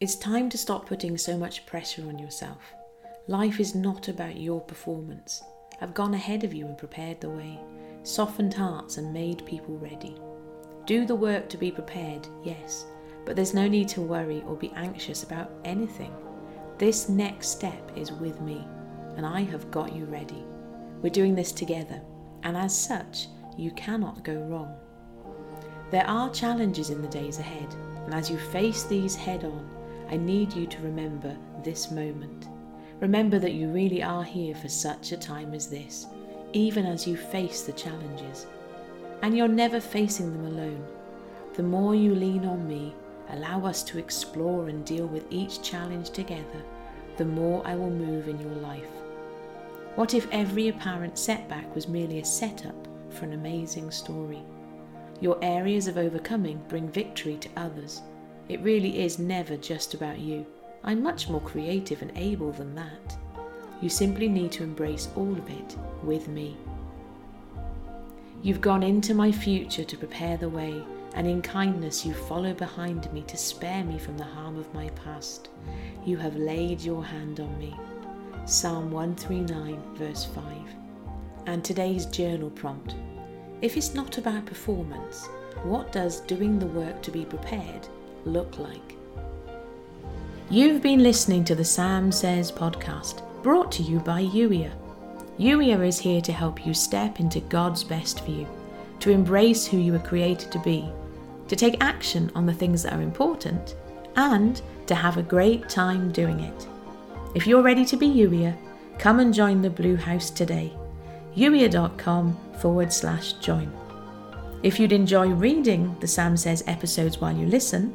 It's time to stop putting so much pressure on yourself. Life is not about your performance. I've gone ahead of you and prepared the way, softened hearts and made people ready. Do the work to be prepared, yes, but there's no need to worry or be anxious about anything. This next step is with me, and I have got you ready. We're doing this together, and as such, you cannot go wrong. There are challenges in the days ahead, and as you face these head on, I need you to remember this moment. Remember that you really are here for such a time as this, even as you face the challenges. And you're never facing them alone. The more you lean on me, allow us to explore and deal with each challenge together, the more I will move in your life. What if every apparent setback was merely a setup for an amazing story? Your areas of overcoming bring victory to others it really is never just about you. I'm much more creative and able than that. You simply need to embrace all of it with me. You've gone into my future to prepare the way, and in kindness you follow behind me to spare me from the harm of my past. You have laid your hand on me. Psalm 139, verse 5. And today's journal prompt If it's not about performance, what does doing the work to be prepared look like. You've been listening to the Sam Says podcast, brought to you by Youier. Youier is here to help you step into God's best for you, to embrace who you were created to be, to take action on the things that are important, and to have a great time doing it. If you're ready to be Youier, come and join the Blue House today. Youier.com forward slash join. If you'd enjoy reading the Sam Says episodes while you listen,